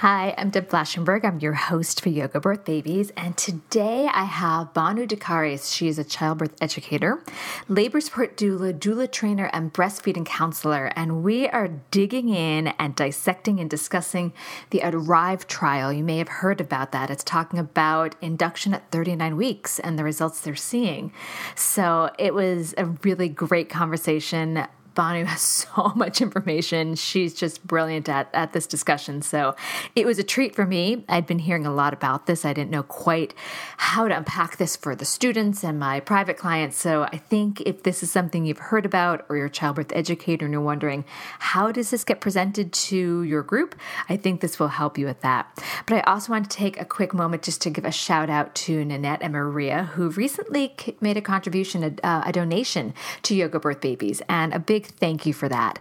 Hi, I'm Deb Flashenberg. I'm your host for Yoga Birth Babies, and today I have Banu Dakaris. She is a childbirth educator, labor support doula, doula trainer, and breastfeeding counselor. And we are digging in and dissecting and discussing the Arrive trial. You may have heard about that. It's talking about induction at 39 weeks and the results they're seeing. So it was a really great conversation. Banu has so much information. She's just brilliant at, at this discussion. So it was a treat for me. I'd been hearing a lot about this. I didn't know quite how to unpack this for the students and my private clients. So I think if this is something you've heard about or you're a childbirth educator and you're wondering, how does this get presented to your group? I think this will help you with that. But I also want to take a quick moment just to give a shout out to Nanette and Maria, who recently made a contribution, a, uh, a donation to Yoga Birth Babies, and a big thank you for that.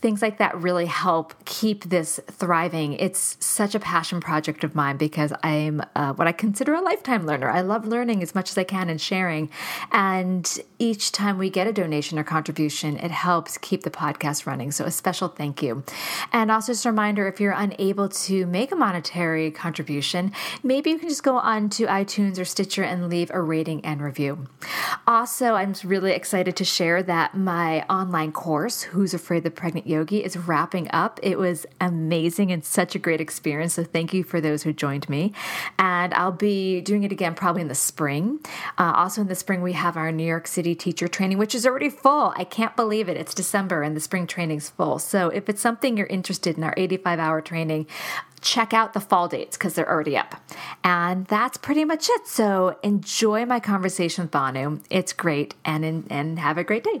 Things like that really help keep this thriving. It's such a passion project of mine because I'm uh, what I consider a lifetime learner. I love learning as much as I can and sharing. And each time we get a donation or contribution, it helps keep the podcast running. So a special thank you. And also just a reminder if you're unable to make a monetary contribution, maybe you can just go on to iTunes or Stitcher and leave a rating and review. Also, I'm really excited to share that my online course, Who's Afraid the Pregnant Yogi, is wrapping up. It was amazing and such a great experience. So thank you for those who joined me. And I'll be doing it again probably in the spring. Uh, also, in the spring, we have our New York City teacher training, which is already full. I can't believe it. It's December and the spring training's full. So if it's something you're interested in, our 85 hour training, check out the fall dates because they're already up. And that's pretty much it. So enjoy my conversation with Banu. It's great and, and have a great day.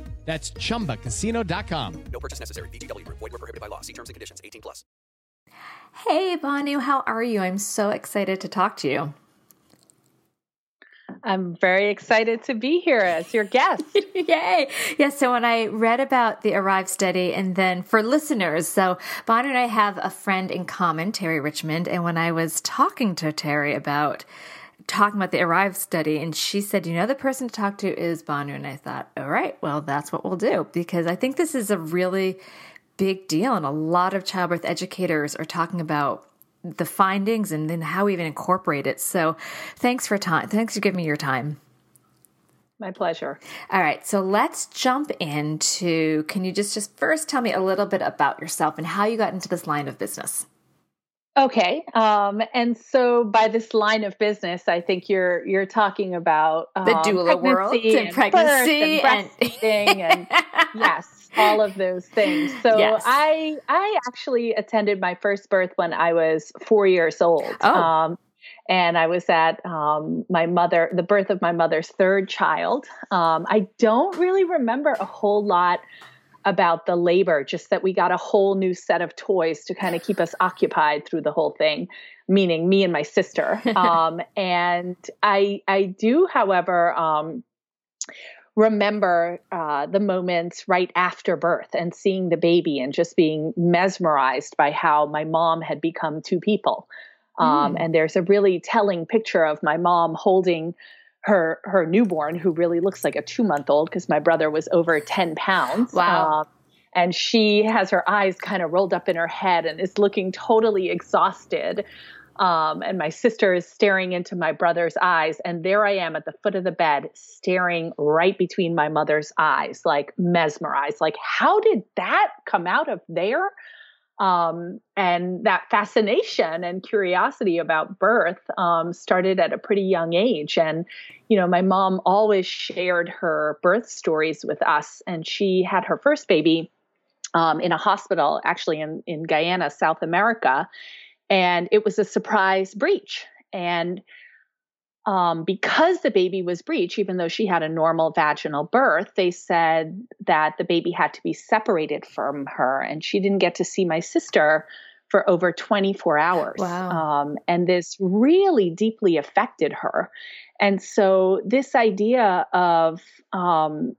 That's ChumbaCasino.com. No purchase necessary. VGW. Void were prohibited by law. See terms and conditions. 18 plus. Hey, Banu, how are you? I'm so excited to talk to you. I'm very excited to be here as your guest. Yay! Yeah, so when I read about the Arrive study, and then for listeners, so Banu and I have a friend in common, Terry Richmond, and when I was talking to Terry about talking about the Arrive study, and she said, you know, the person to talk to is Banu. And I thought, all right, well, that's what we'll do because I think this is a really big deal. And a lot of childbirth educators are talking about the findings and then how we even incorporate it. So thanks for time. Thanks for giving me your time. My pleasure. All right, so let's jump into can you just just first tell me a little bit about yourself and how you got into this line of business? Okay, um, and so by this line of business, I think you're you're talking about um, the doula world and, pregnancy and breastfeeding and, and yes, all of those things. So Yes. I I actually attended my first birth when I was four years old. Oh. Um, and I was at um, my mother, the birth of my mother's third child. Um, I don't really remember a whole lot about the labor, just that we got a whole new set of toys to kind of keep us occupied through the whole thing, meaning me and my sister. Um, and I, I do, however, um, remember uh, the moments right after birth and seeing the baby and just being mesmerized by how my mom had become two people. Um, Mm. And there's a really telling picture of my mom holding her her newborn, who really looks like a two month old because my brother was over ten pounds. Wow. Um, and she has her eyes kind of rolled up in her head and is looking totally exhausted. Um, and my sister is staring into my brother's eyes. And there I am at the foot of the bed, staring right between my mother's eyes, like mesmerized. Like, how did that come out of there? Um, and that fascination and curiosity about birth um, started at a pretty young age. And, you know, my mom always shared her birth stories with us. And she had her first baby um, in a hospital, actually in, in Guyana, South America. And it was a surprise breech And um, because the baby was breech, even though she had a normal vaginal birth, they said that the baby had to be separated from her, and she didn't get to see my sister for over 24 hours. Wow. Um, and this really deeply affected her. And so, this idea of um,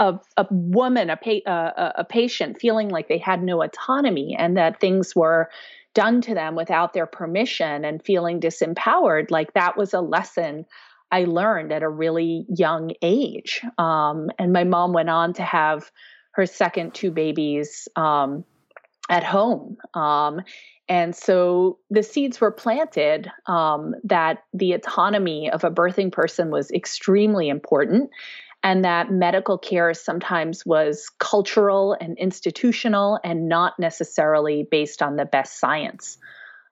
of a woman, a, pa- uh, a patient, feeling like they had no autonomy and that things were done to them without their permission and feeling disempowered, like that was a lesson I learned at a really young age. Um, and my mom went on to have her second two babies um, at home. Um, and so the seeds were planted um, that the autonomy of a birthing person was extremely important and that medical care sometimes was cultural and institutional and not necessarily based on the best science.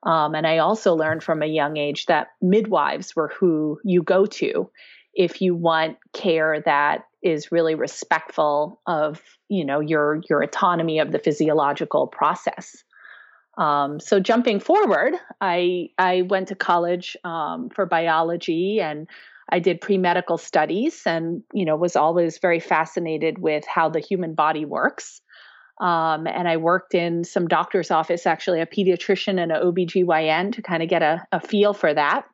Um, and I also learned from a young age that midwives were who you go to if you want care that is really respectful of you know your your autonomy of the physiological process. Um, so jumping forward, I I went to college um, for biology and I did pre medical studies and, you know, was always very fascinated with how the human body works. Um, and I worked in some doctor's office, actually, a pediatrician and an OBGYN to kind of get a, a feel for that.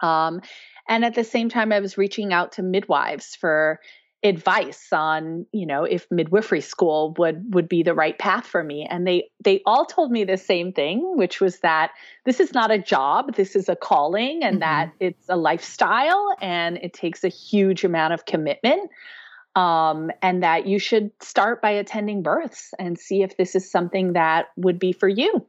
Um, and at the same time, I was reaching out to midwives for advice on you know if midwifery school would would be the right path for me and they they all told me the same thing which was that this is not a job this is a calling and mm-hmm. that it's a lifestyle and it takes a huge amount of commitment um, and that you should start by attending births and see if this is something that would be for you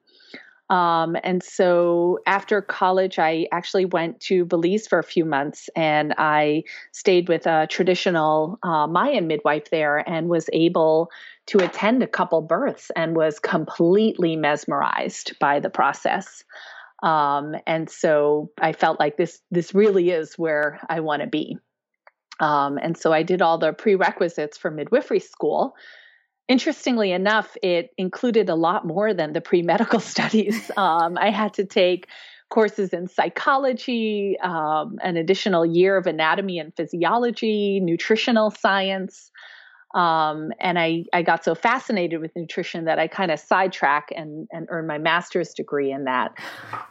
um, and so after college, I actually went to Belize for a few months and I stayed with a traditional uh, Mayan midwife there and was able to attend a couple births and was completely mesmerized by the process. Um, and so I felt like this this really is where I want to be. Um, and so I did all the prerequisites for midwifery school interestingly enough, it included a lot more than the pre medical studies. Um, I had to take courses in psychology, um, an additional year of anatomy and physiology, nutritional science. Um, and I, I got so fascinated with nutrition that I kind of sidetrack and, and earned my master's degree in that.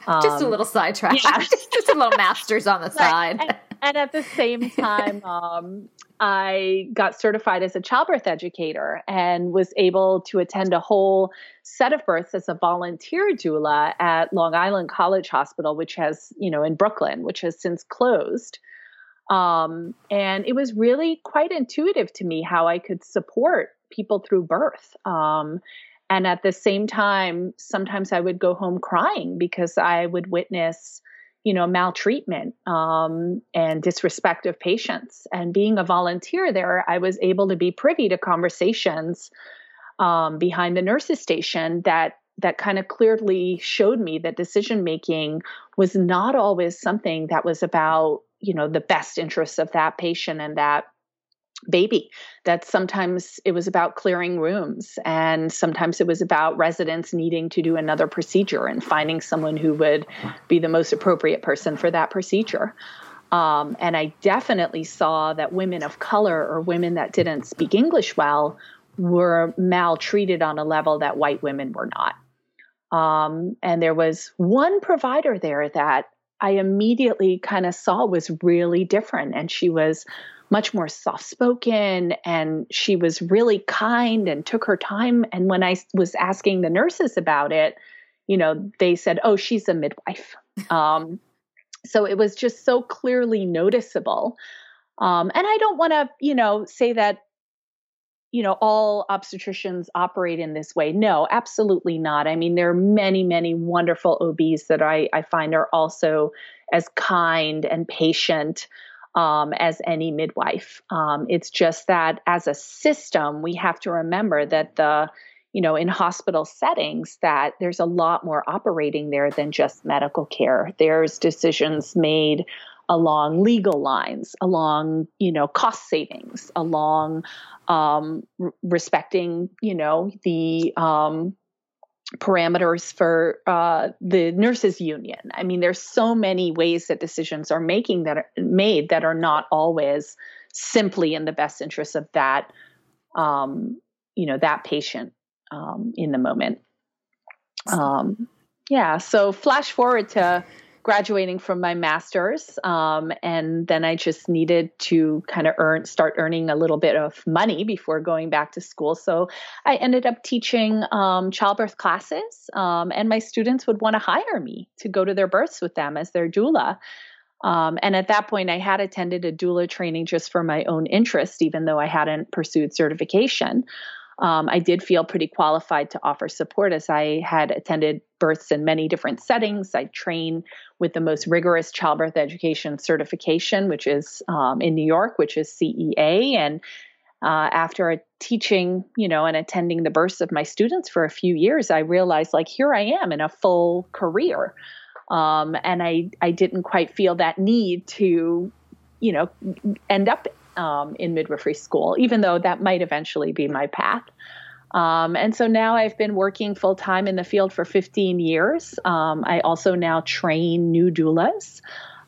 just a um, little sidetrack. Yeah. just a little master's on the side. And, and, at the same time, um, I got certified as a childbirth educator and was able to attend a whole set of births as a volunteer doula at Long Island College Hospital, which has, you know, in Brooklyn, which has since closed. Um, and it was really quite intuitive to me how I could support people through birth. Um, and at the same time, sometimes I would go home crying because I would witness you know, maltreatment um, and disrespect of patients. And being a volunteer there, I was able to be privy to conversations um, behind the nurses station that that kind of clearly showed me that decision making was not always something that was about you know the best interests of that patient and that baby that sometimes it was about clearing rooms and sometimes it was about residents needing to do another procedure and finding someone who would be the most appropriate person for that procedure um, and i definitely saw that women of color or women that didn't speak english well were maltreated on a level that white women were not um, and there was one provider there that I immediately kind of saw was really different. And she was much more soft spoken and she was really kind and took her time. And when I was asking the nurses about it, you know, they said, oh, she's a midwife. Um, So it was just so clearly noticeable. Um, and I don't want to, you know, say that, you know, all obstetricians operate in this way. No, absolutely not. I mean, there are many, many wonderful OBs that I, I find are also as kind and patient um, as any midwife. Um, it's just that as a system, we have to remember that the you know, in hospital settings, that there's a lot more operating there than just medical care. There's decisions made along legal lines, along, you know, cost savings, along um, respecting, you know, the um, parameters for uh, the nurses union. I mean, there's so many ways that decisions are making that are made that are not always simply in the best interest of that, um, you know, that patient um, in the moment. Um, yeah. So flash forward to graduating from my master's, um, and then I just needed to kind of earn, start earning a little bit of money before going back to school. So I ended up teaching um, childbirth classes, um, and my students would want to hire me to go to their births with them as their doula. Um, and at that point, I had attended a doula training just for my own interest, even though I hadn't pursued certification um, I did feel pretty qualified to offer support as I had attended births in many different settings. I trained with the most rigorous childbirth education certification, which is um, in New York, which is CEA. And uh, after teaching, you know, and attending the births of my students for a few years, I realized like here I am in a full career. Um, and I, I didn't quite feel that need to, you know, end up um, in midwifery school, even though that might eventually be my path. Um, and so now I've been working full time in the field for 15 years. Um, I also now train new doulas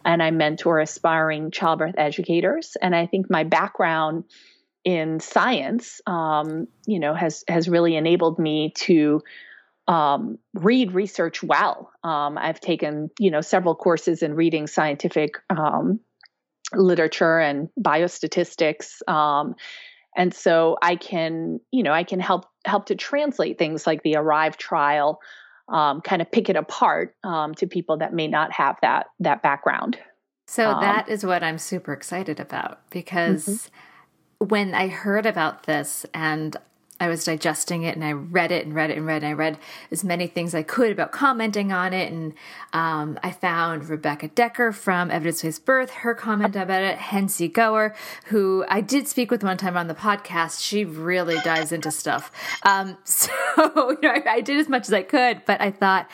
and I mentor aspiring childbirth educators. And I think my background in science, um, you know, has has really enabled me to um, read research well. Um, I've taken, you know, several courses in reading scientific um, literature and biostatistics. Um, and so I can, you know, I can help help to translate things like the Arrive trial, um, kind of pick it apart um, to people that may not have that that background. So um, that is what I'm super excited about because mm-hmm. when I heard about this and I was digesting it and I read it and read it and read and I read as many things I could about commenting on it. And um, I found Rebecca Dekker from Evidence Based Birth, her comment about it, Henci Goer, who I did speak with one time on the podcast. She really dives into stuff. Um, so you know, I, I, did as much as I could, but I thought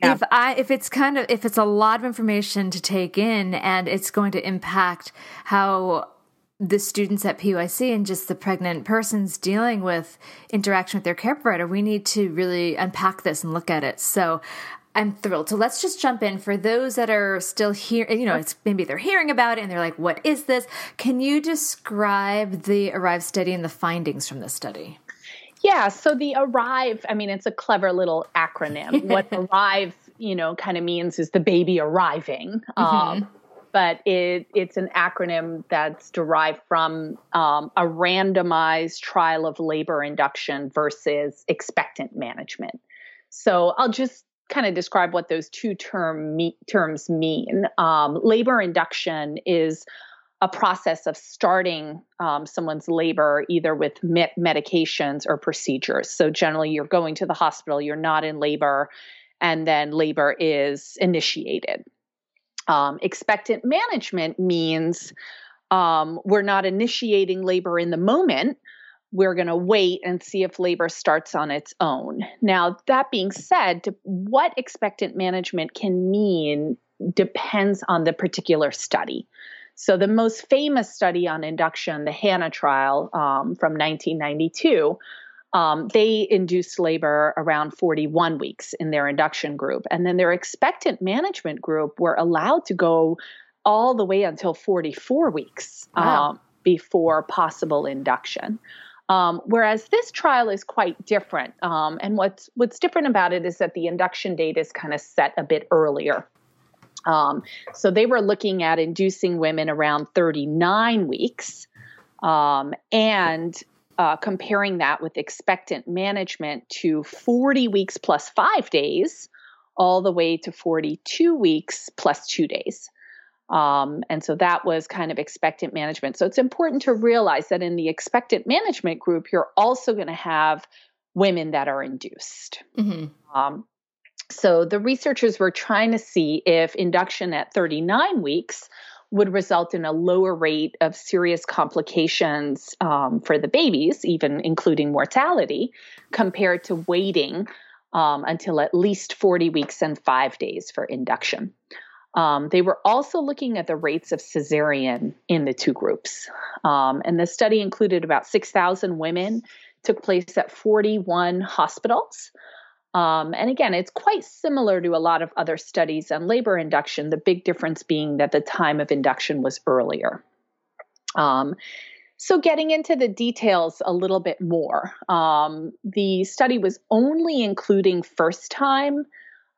yeah. if I if it's kind of if it's a lot of information to take in and it's going to impact how the students at PYC and just the pregnant persons dealing with interaction with their care provider, we need to really unpack this and look at it. So I'm thrilled. So let's just jump in for those that are still here. You know, it's maybe they're hearing about it and they're like, "What is this?" Can you describe the Arrive study and the findings from the study? Yeah. So the Arrive, I mean, it's a clever little acronym. what Arrive, you know, kind of means is the baby arriving. Mm-hmm. But it, it's an acronym that's derived from um, a randomized trial of labor induction versus expectant management. So I'll just kind of describe what those two term me- terms mean. Um, labor induction is a process of starting um, someone's labor either with me- medications or procedures. So generally, you're going to the hospital, you're not in labor, and then labor is initiated. Um, expectant management means um, we're not initiating labor in the moment. We're going to wait and see if labor starts on its own. Now, that being said, what expectant management can mean depends on the particular study. So, the most famous study on induction, the Hannah trial um, from 1992, um, they induced labor around 41 weeks in their induction group. And then their expectant management group were allowed to go all the way until 44 weeks wow. um, before possible induction. Um, whereas this trial is quite different. Um, and what's, what's different about it is that the induction date is kind of set a bit earlier. Um, so they were looking at inducing women around 39 weeks. Um, and uh, comparing that with expectant management to 40 weeks plus five days, all the way to 42 weeks plus two days. Um, and so that was kind of expectant management. So it's important to realize that in the expectant management group, you're also going to have women that are induced. Mm-hmm. Um, so the researchers were trying to see if induction at 39 weeks would result in a lower rate of serious complications um, for the babies, even including mortality, compared to waiting um, until at least 40 weeks and five days for induction. Um, they were also looking at the rates of cesarean in the two groups. Um, and the study included about 6,000 women, took place at 41 hospitals. Um, and again, it's quite similar to a lot of other studies on labor induction, the big difference being that the time of induction was earlier. Um, so, getting into the details a little bit more, um, the study was only including first time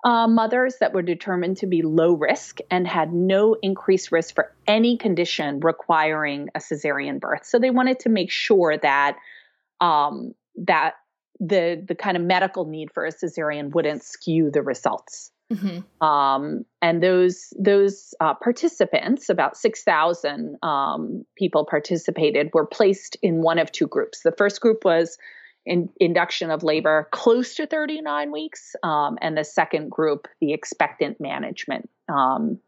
uh, mothers that were determined to be low risk and had no increased risk for any condition requiring a cesarean birth. So, they wanted to make sure that um, that the the kind of medical need for a cesarean wouldn't skew the results. Mm-hmm. Um, and those those uh, participants, about six thousand um, people participated, were placed in one of two groups. The first group was in induction of labor close to 39 weeks, um, and the second group, the expectant management. Um,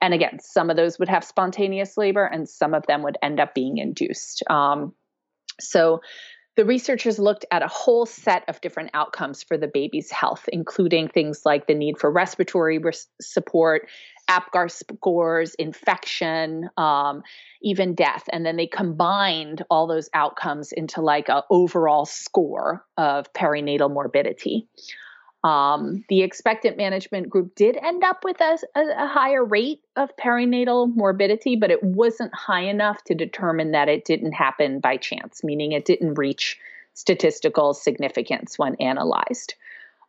and again, some of those would have spontaneous labor, and some of them would end up being induced. Um, so the researchers looked at a whole set of different outcomes for the baby's health, including things like the need for respiratory res- support, APGAR scores, infection, um, even death. And then they combined all those outcomes into like an overall score of perinatal morbidity. Um, the expectant management group did end up with a, a, higher rate of perinatal morbidity, but it wasn't high enough to determine that it didn't happen by chance, meaning it didn't reach statistical significance when analyzed.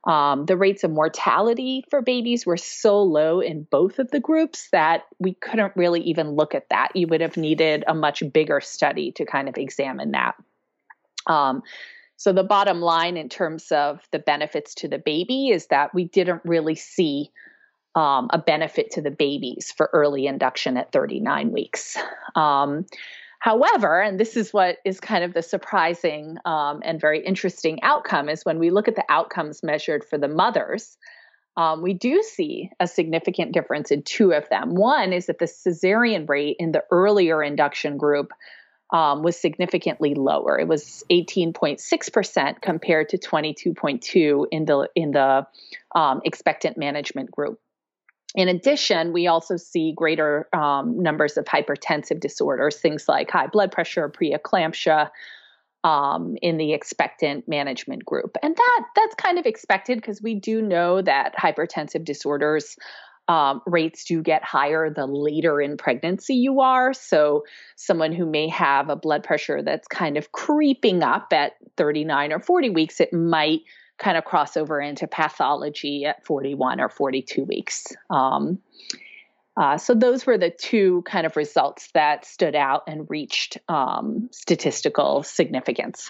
Um, the rates of mortality for babies were so low in both of the groups that we couldn't really even look at that. You would have needed a much bigger study to kind of examine that. Um, so the bottom line in terms of the benefits to the baby is that we didn't really see um, a benefit to the babies for early induction at 39 weeks. Um, however, and this is what is kind of the surprising um, and very interesting outcome is when we look at the outcomes measured for the mothers. Um, we do see a significant difference in two of them. One is that the cesarean rate in the earlier induction group um, was significantly lower. It was 18.6% compared to 22.2 in the in the um, expectant management group. In addition, we also see greater um, numbers of hypertensive disorders, things like high blood pressure, preeclampsia, um, in the expectant management group, and that that's kind of expected because we do know that hypertensive disorders um, rates do get higher the later in pregnancy you are. So, someone who may have a blood pressure that's kind of creeping up at 39 or 40 weeks, it might kind of cross over into pathology at 41 or 42 weeks. Um, uh, so, those were the two kind of results that stood out and reached um, statistical significance.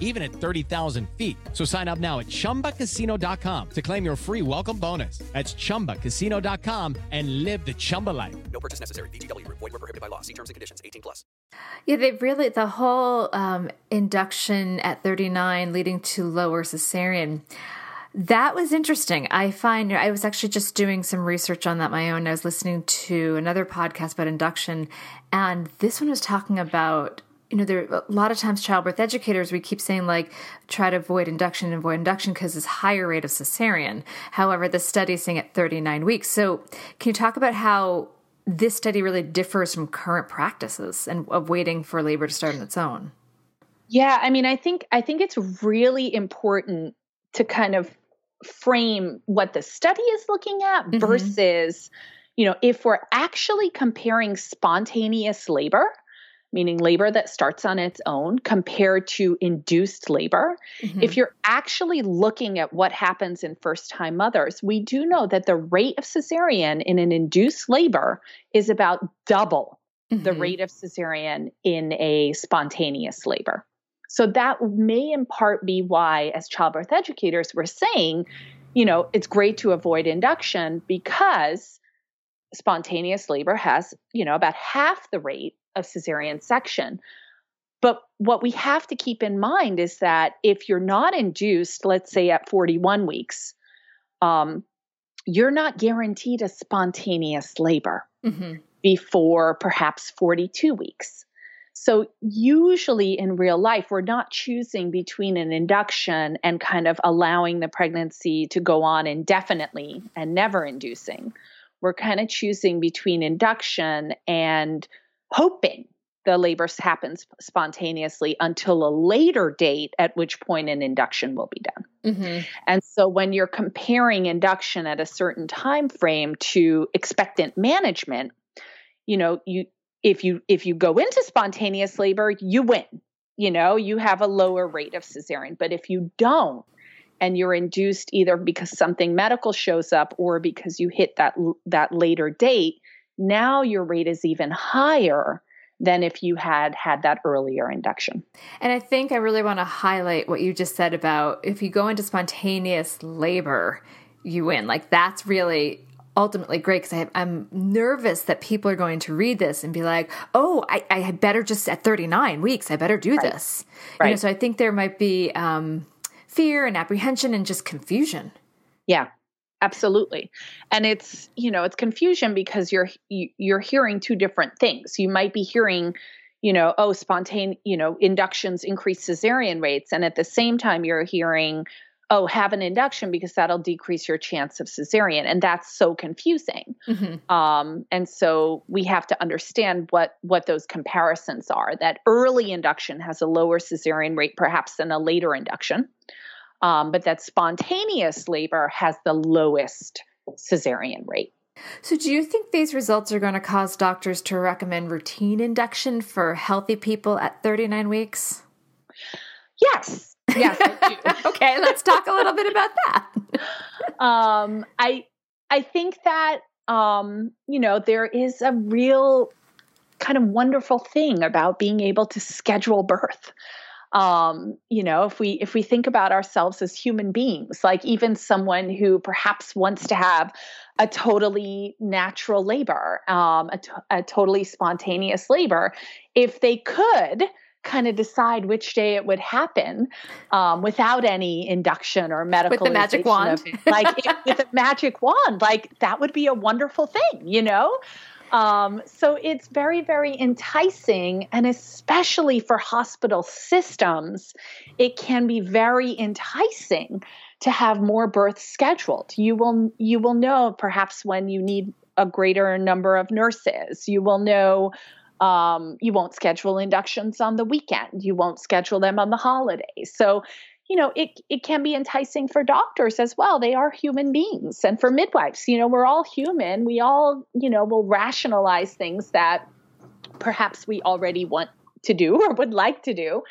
even at 30,000 feet. So sign up now at ChumbaCasino.com to claim your free welcome bonus. That's ChumbaCasino.com and live the Chumba life. No purchase necessary. VGW. Void were prohibited by law. See terms and conditions. 18 plus. Yeah, they really, the whole um, induction at 39 leading to lower cesarean, that was interesting. I find I was actually just doing some research on that my own. I was listening to another podcast about induction, and this one was talking about you know, there a lot of times childbirth educators we keep saying like try to avoid induction and avoid induction because it's higher rate of cesarean. However, the study is saying at 39 weeks. So, can you talk about how this study really differs from current practices and of waiting for labor to start on its own? Yeah, I mean, I think I think it's really important to kind of frame what the study is looking at mm-hmm. versus, you know, if we're actually comparing spontaneous labor meaning labor that starts on its own, compared to induced labor. Mm-hmm. If you're actually looking at what happens in first time mothers, we do know that the rate of cesarean in an induced labor is about double mm-hmm. the rate of cesarean in a spontaneous labor. So that may in part be why, as childbirth educators, we're saying, you know, it's great to avoid induction because spontaneous labor has, you know, about half the rate of cesarean section. But what we have to keep in mind is that if you're not induced, let's say at 41 weeks, um, you're not guaranteed a spontaneous labor mm-hmm. before perhaps 42 weeks. So, usually in real life, we're not choosing between an induction and kind of allowing the pregnancy to go on indefinitely and never inducing. We're kind of choosing between induction and hoping the labor happens spontaneously until a later date at which point an induction will be done. Mm-hmm. and so when you're comparing induction at a certain time frame to expectant management you know you if you if you go into spontaneous labor you win. You know you have a lower rate of cesarean. But if you don't and you're induced either because something medical shows up or because you hit that that later date now your rate is even higher than if you had had that earlier induction. And I think I really want to highlight what you just said about if you go into spontaneous labor, you win. Like that's really ultimately great because I'm nervous that people are going to read this and be like, oh, I, I better just at 39 weeks, I better do right. this. Right. You know, so I think there might be um, fear and apprehension and just confusion. Yeah, absolutely. And it's you know it's confusion because you're you're hearing two different things. You might be hearing you know oh spontaneous you know inductions increase cesarean rates. And at the same time you're hearing oh have an induction because that'll decrease your chance of cesarean. And that's so confusing. Mm-hmm. um, and so we have to understand what what those comparisons are. That early induction has a lower cesarean rate perhaps than a later induction um, but that spontaneous labor has the lowest cesarean rate. So, do you think these results are going to cause doctors to recommend routine induction for healthy people at 39 weeks? Yes. Yes, okay, let's talk a little bit about that. um, I I think that um, you know there is a real kind of wonderful thing about being able to schedule birth um, you know if we if we think about ourselves as human beings like even someone who perhaps wants to have a totally natural labor um, a, t- a totally spontaneous labor if they could kind of decide which day it would happen um, without any induction or medical with the magic wand. like with a magic wand like that would be a wonderful thing you know um, so it's very, very enticing. And especially for hospital systems, it can be very enticing to have more births scheduled. You will, you will know perhaps when you need a greater number of nurses. You will know um, you won't schedule inductions on the weekend. You won't schedule them on the holidays. So you know, it, it can be enticing for doctors as well. They are human beings. And for midwives, you know, we're all human. We all, you know, will rationalize things that perhaps we already want to do or would like to do.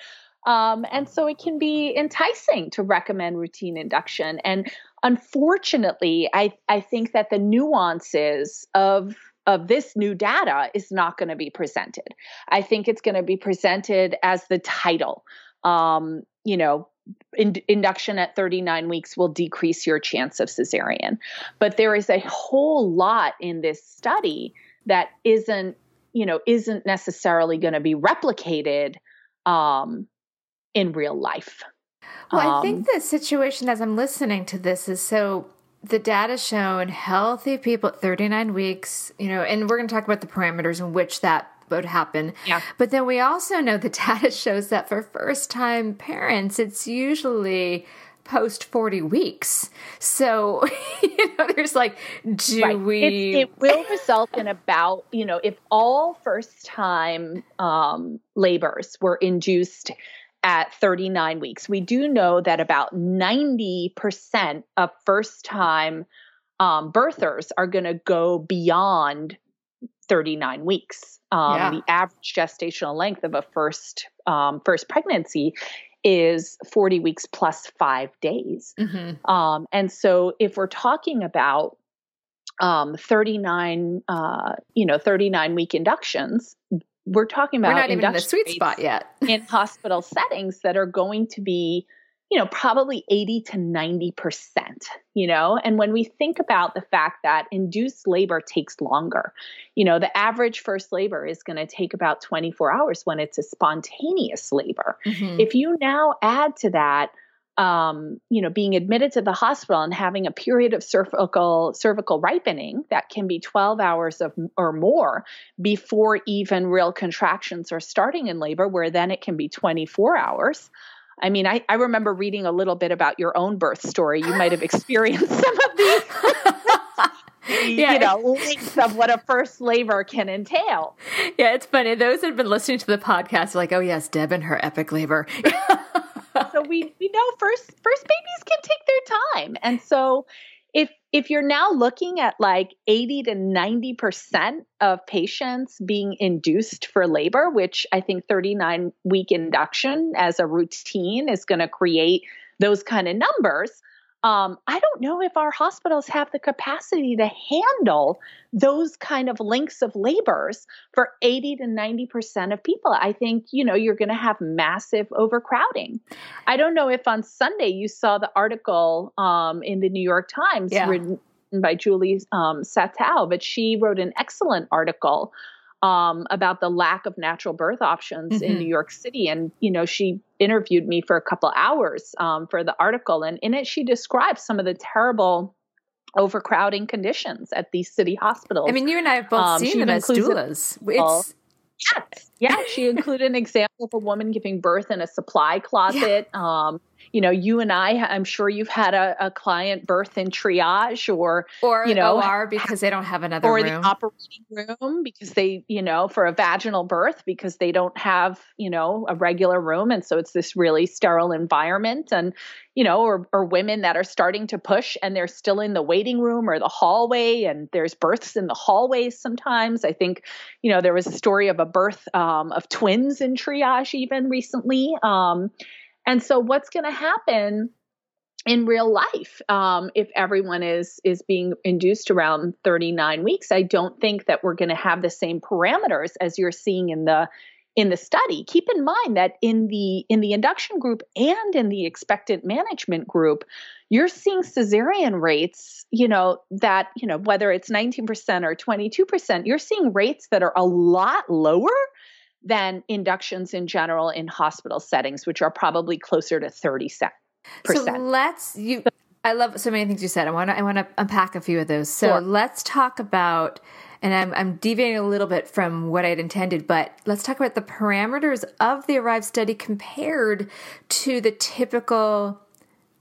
Um, and so it can be enticing to recommend routine induction. And unfortunately, I, I think that the nuances of of this new data is not going to be presented. I think it's going to be presented as the title. Um, you know, in, induction at 39 weeks will decrease your chance of cesarean. But there is a whole lot in this study that isn't, you know, isn't necessarily going to be replicated um, in real life. Well, um, I think um, the situation as I'm listening to this is so the data shown healthy people at 39 weeks, you know, and we're going to talk about the parameters in which that would happen. Yeah. But then we also know the data shows that for first time parents, it's usually post 40 weeks. So, you know, there's like, do Right. we. It, it will result in about, you know, if all first time um, labors were induced at 39 weeks, we do know that about 90% of first time um, birthers are going to go beyond 39 weeks. Um, Yeah. The average gestational length of a first um, first pregnancy is 40 weeks plus five days. Mhm. Um, and so if we're talking about um, 39, uh, you know, 39 week inductions, we're talking about We're not even in the sweet spot yet. in hospital settings that are going to be, you know, probably 80 to 90%, you know? And when we think about the fact that induced labor takes longer, you know, the average first labor is going to take about 24 hours when it's a spontaneous labor. Mhm. If you now add to that, um, you know, being admitted to the hospital and having a period of cervical cervical ripening that can be 12 hours of or more before even real contractions are starting in labor, where then it can be 24 hours. I mean, I, I remember reading a little bit about your own birth story. You might have experienced some of these, Yeah. you know, links of what a first labor can entail. Yeah, it's funny. Those that have been listening to the podcast are like, oh, yes, Deb and her epic labor. so we we know first first babies can take their time and so if if you're now looking at like 80 to 90% of patients being induced for labor which i think 39 week induction as a routine is going to create those kind of numbers um, I don't know if our hospitals have the capacity to handle those kind of links of labors for 80 to 90% of people. I think, you know, you're going to have massive overcrowding. I don't know if on Sunday you saw the article um, in the New York Times Yeah. written by Julie um, Satow, but she wrote an excellent article um, about the lack of natural birth options in Mhm. New York City. And, you know, she interviewed me for a couple hours um, for the article. And in it, she describes some of the terrible overcrowding conditions at these city hospitals. I mean, you and I have both Um, seen them as doulas. It's, Yes. Yeah. She included an example of a woman giving birth in a supply closet. Um, you know, you and I, I'm sure you've had a, a client birth in triage or, or you know, OR because they don't have another or room. the operating room because they, you know, for a vaginal birth because they don't have, you know, a regular room. And so it's this really sterile environment. And, you know, or, or women that are starting to push and they're still in the waiting room or the hallway and there's births in the hallways sometimes. I think, you know, there was a story of a birth um, of twins in triage even recently. Um, and so what's going to happen in real life um, if everyone is is being induced around 39 weeks i don't think that we're going to have the same parameters as you're seeing in the in the study. Keep in mind that in the in the induction group and in the expectant management group you're seeing cesarean rates you know that you know whether it's 19% or 22% you're seeing rates that are a lot lower than inductions in general in hospital settings which are probably closer to 30 percent. so let's you. I love so many things you said. I want to I want to unpack a few of those. So Sure. let's talk about. And I'm, I'm deviating a little bit from what I'd intended, but let's talk about the parameters of the Arrive study compared to the typical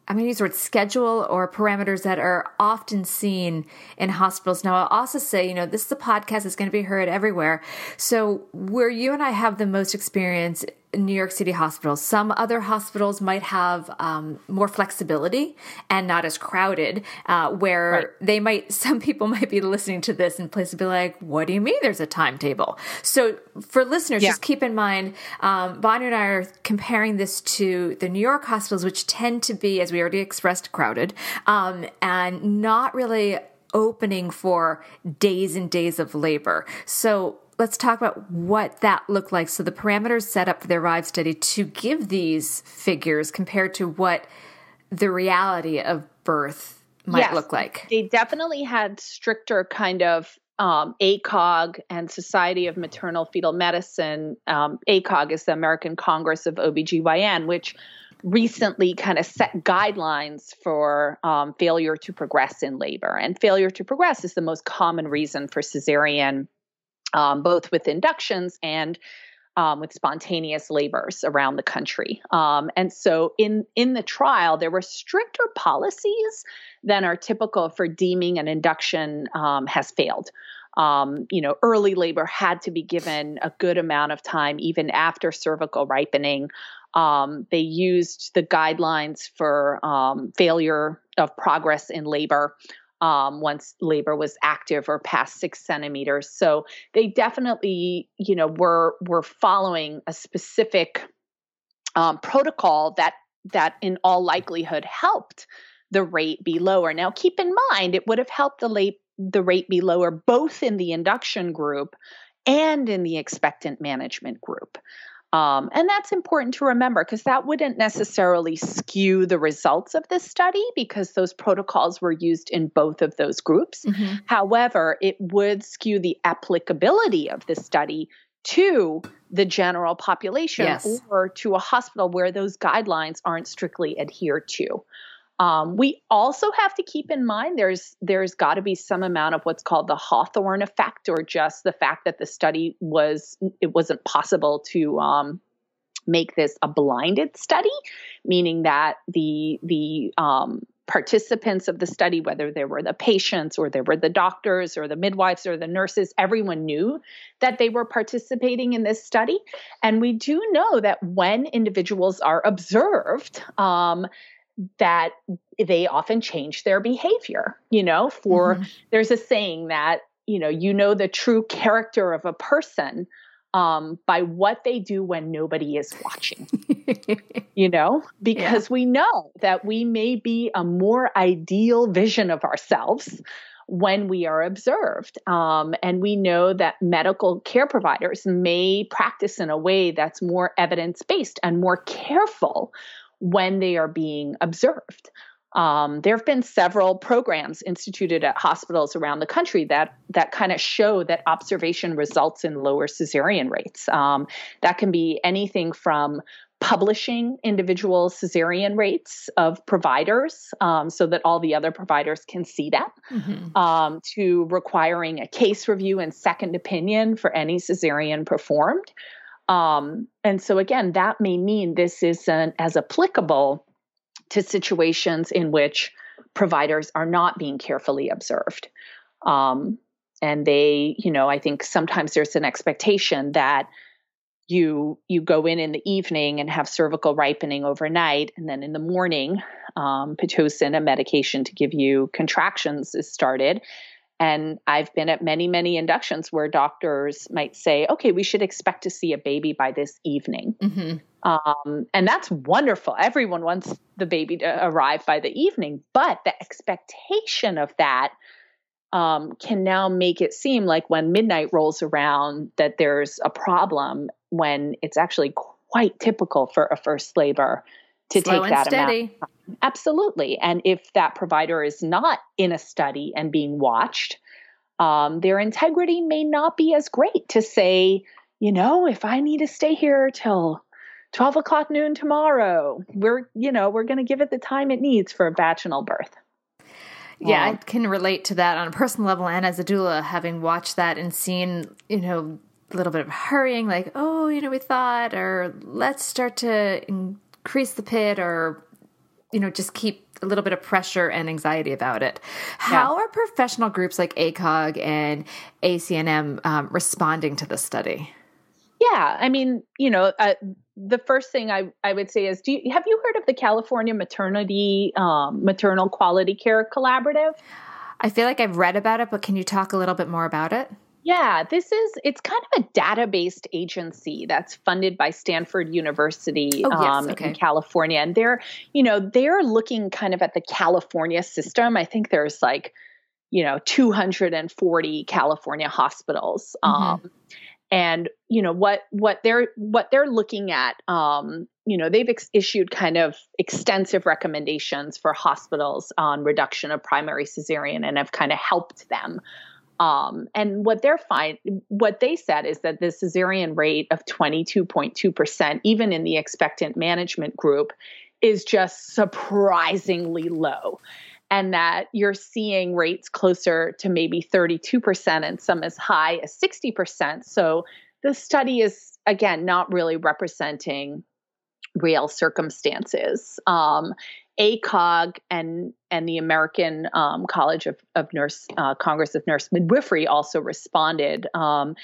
I'm going to use the word schedule or parameters that are often seen in hospitals. Now, I'll also say, you know, this is a podcast that's going to be heard everywhere. So, where you and I have the most experience New York City hospitals, some other hospitals might have um, more flexibility and not as crowded, uh, where Right. they might, some people might be listening to this and place to be like, what do you mean there's a timetable? So, for listeners, Yeah. just keep in mind, um, Banu and I are comparing this to the New York hospitals, which tend to be, as we already expressed, crowded um, and not really opening for days and days of labor. So let's talk about what that looked like. So the parameters set up for the Arrive study to give these figures compared to what the reality of birth might Yes, look like. They definitely had stricter kind of um, ACOG and Society of Maternal Fetal Medicine. Um, ACOG is the American Congress of OBGYN, which recently kind of set guidelines for um, failure to progress in labor. And failure to progress is the most common reason for cesarean um, both with inductions and um, with spontaneous labors around the country. Um, and so in in the trial, there were stricter policies than are typical for deeming an induction um, has failed. Um, you know, early labor had to be given a good amount of time, even after cervical ripening. Um, they used the guidelines for um, failure of progress in labor um, once labor was active or past six centimeters. So they definitely, you know, were were following a specific um, protocol that that in all likelihood helped the rate be lower. Now, keep in mind, it would have helped the late the rate be lower both in the induction group and in the expectant management group. Um, and that's important to remember because that wouldn't necessarily skew the results of this study because those protocols were used in both of those groups. Mm-hmm. However, it would skew the applicability of the study to the general population yes. or to a hospital where those guidelines aren't strictly adhered to. Um, we also have to keep in mind there's there's got to be some amount of what's called the Hawthorne effect, or just the fact that the study was it wasn't possible to um, make this a blinded study, meaning that the the um, participants of the study, whether they were the patients or they were the doctors or the midwives or the nurses, everyone knew that they were participating in this study. And we do know that when individuals are observed, um, that they often change their behavior you know for mm-hmm. there's a saying that you know you know the true character of a person um, by what they do when nobody is watching you know because yeah. we know that we may be a more ideal vision of ourselves when we are observed. Um, and we know that medical care providers may practice in a way that's more evidence based and more careful when they are being observed. Um, there have been several programs instituted at hospitals around the country that that kind of show that observation results in lower cesarean rates. Um, that can be anything from publishing individual cesarean rates of providers um, so that all the other providers can see that, mm-hmm. um, to requiring a case review and second opinion for any cesarean performed. Um, and so, again, that may mean this isn't as applicable to situations in which providers are not being carefully observed. Um, and they, you know, I think sometimes there's an expectation that you you go in in the evening and have cervical ripening overnight, and then in the morning, um, pitocin, a medication to give you contractions, is started, and I've been at many, many inductions where doctors might say, okay, we should expect to see a baby by this evening. Mm-hmm. Um, and that's wonderful. Everyone wants the baby to arrive by the evening, but the expectation of that um, can now make it seem like when midnight rolls around that there's a problem when it's actually quite typical for a first labor to Slow take that steady. amount. Absolutely. And if that provider is not in a study and being watched, um, their integrity may not be as great to say, you know, if I need to stay here till 12 o'clock noon tomorrow, we're, you know, we're going to give it the time it needs for a vaginal birth. Yeah, um, I can relate to that on a personal level and as a doula, having watched that and seen, you know, a little bit of hurrying, like, oh, you know, we thought, or let's start to increase the pit or you know just keep a little bit of pressure and anxiety about it. How yeah. are professional groups like acog and acnm um, responding to this study? Yeah i mean you know uh, the first thing I, I would say is do you, have you heard of the california maternity um, maternal quality care collaborative? I feel like i've read about it but can you talk a little bit more about it yeah, this is it's kind of a data-based agency that's funded by Stanford University oh, yes. um, okay. in California, and they're you know they're looking kind of at the California system. I think there's like you know 240 California hospitals. Mm-hmm. Um, and you know what what they're what they're looking at um, you know they've ex- issued kind of extensive recommendations for hospitals on reduction of primary cesarean and have kind of helped them um, and what they're fine, what they said is that the cesarean rate of 22.2%, even in the expectant management group, is just surprisingly low. and that you're seeing rates closer to maybe 32% and some as high as 60%. So the study is, again, not really representing real circumstances. Um, ACOG and and the American um, College of, of Nurse uh, Congress of Nurse Midwifery also responded. Um,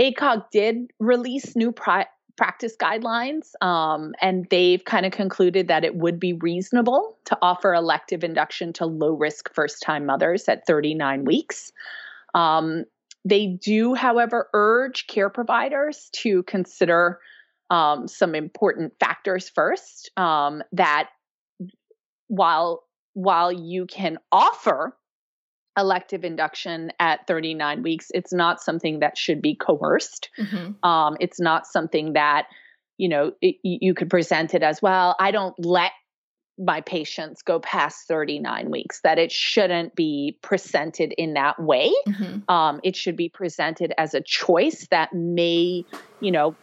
ACOG did release new pri- practice guidelines, um, and they've kind of concluded that it would be reasonable to offer elective induction to low risk first time mothers at 39 weeks. Um, they do, however, urge care providers to consider um, some important factors first um, that while while you can offer elective induction at 39 weeks, it's not something that should be coerced. Mm-hmm. Um, it's not something that you know it, you could present it as well. I don't let my patients go past 39 weeks that it shouldn't be presented in that way mm-hmm. um, it should be presented as a choice that may you know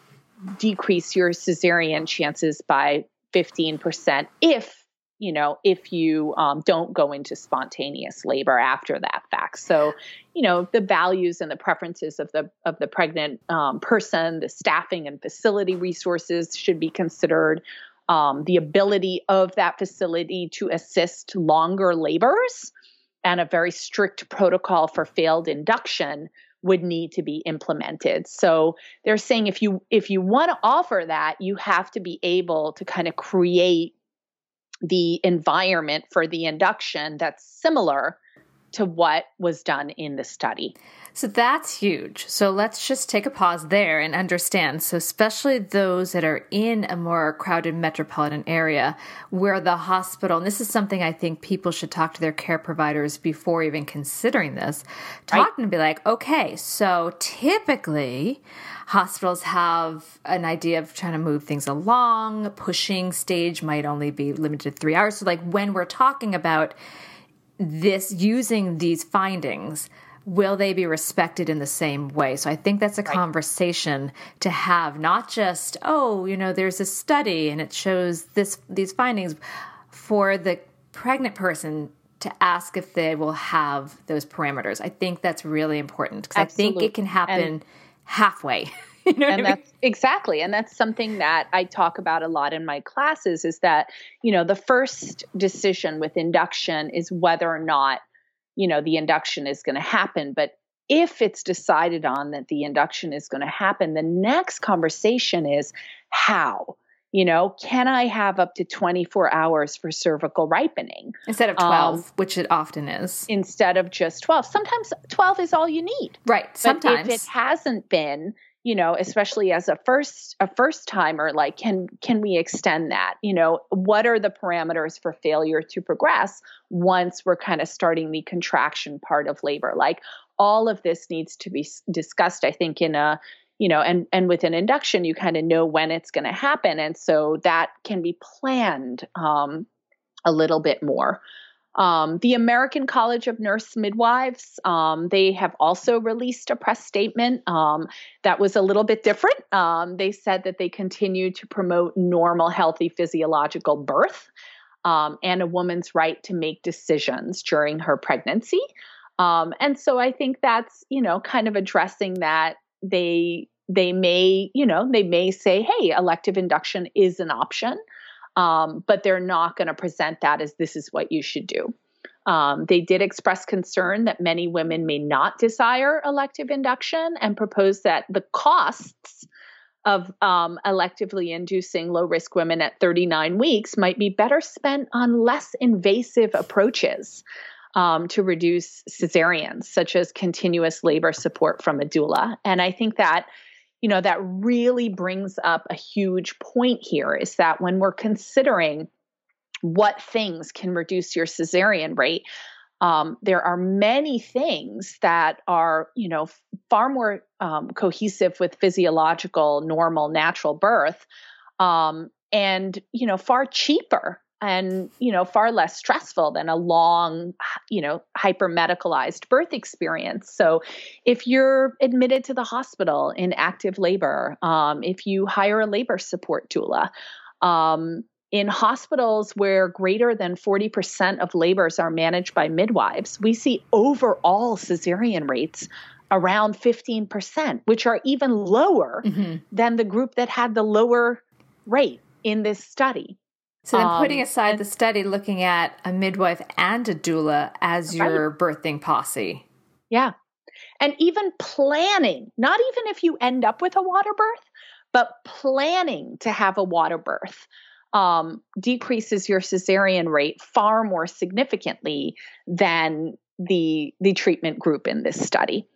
decrease your cesarean chances by 15% if you know, if you um, don't go into spontaneous labor after that fact. So, you know, the values and the preferences of the of the pregnant um, person, the staffing and facility resources should be considered. Um, the ability of that facility to assist longer labors and a very strict protocol for failed induction would need to be implemented. So they're saying if you if you want to offer that, you have to be able to kind of create the environment for the induction that's similar to what was done in the study. So that's huge. So let's just take a pause there and understand. So, especially those that are in a more crowded metropolitan area where the hospital, and this is something I think people should talk to their care providers before even considering this, talk right. and be like, okay, so typically hospitals have an idea of trying to move things along, pushing stage might only be limited to three hours. So, like when we're talking about this using these findings, will they be respected in the same way? So I think that's a right. conversation to have, not just, oh, you know, there's a study and it shows this these findings for the pregnant person to ask if they will have those parameters. I think that's really important because I think it can happen and, halfway. you know and that's mean? exactly and that's something that i talk about a lot in my classes is that you know the first decision with induction is whether or not you know the induction is going to happen. But if it's decided on that the induction is going to happen the next conversation is how? You know can i have up to 24 hours for cervical ripening? Instead of 12 um, which it often is. instead of just 12 sometimes 12 is all you need. Right sometimes but if it hasn't been you know especially as a first a first timer like can can we extend that? You know what are the parameters for failure to progress once we're kind of starting the contraction part of labor? Like all of this needs to be discussed i think in a you know and and with an induction you kind of know when it's going to happen. And so that can be planned um, a little bit more um, the American College of Nurse Midwives, um, they have also released a press statement um, that was a little bit different. Um, they said that they continue to promote normal, healthy physiological birth um, and a woman's right to make decisions during her pregnancy. Um, and so I think that's, you know, kind of addressing that they they may, you know, they may say, hey, elective induction is an option um, but they're not going to present that as this is what you should do. Um, they did express concern that many women may not desire elective induction and propose that the costs of um, electively inducing low risk women at 39 weeks might be better spent on less invasive approaches um, to reduce cesareans, such as continuous labor support from a doula. And I think that you know, that really brings up a huge point here is that when we're considering what things can reduce your cesarean rate, um, there are many things that are, you know, far more um, cohesive with physiological, normal, natural birth, um, and you know, far cheaper and you know far less stressful than a long you know hyper medicalized birth experience so if you're admitted to the hospital in active labor um, if you hire a labor support doula um, in hospitals where greater than 40% of labors are managed by midwives, we see overall cesarean rates around 15%, which are even lower mm-hmm. than the group that had the lower rate in this study. So then putting um, aside and, the study looking at a midwife and a doula as your right. birthing posse. Yeah. And even planning, not even if you end up with a water birth, but planning to have a water birth um, decreases your cesarean rate far more significantly than the the treatment group in this study.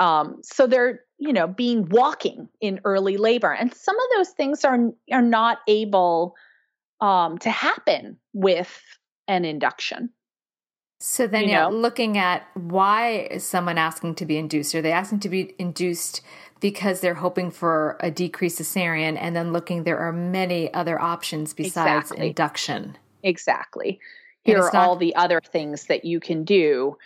Um, so they're you know being walking in early labor, and some of those things are are not able um, to happen with an induction. So then, you yeah, know? looking at why is someone asking to be induced? Are they asking to be induced because they're hoping for a decreased cesarean, and then looking there are many other options besides exactly. induction. Exactly. Here are not- all the other things that you can do,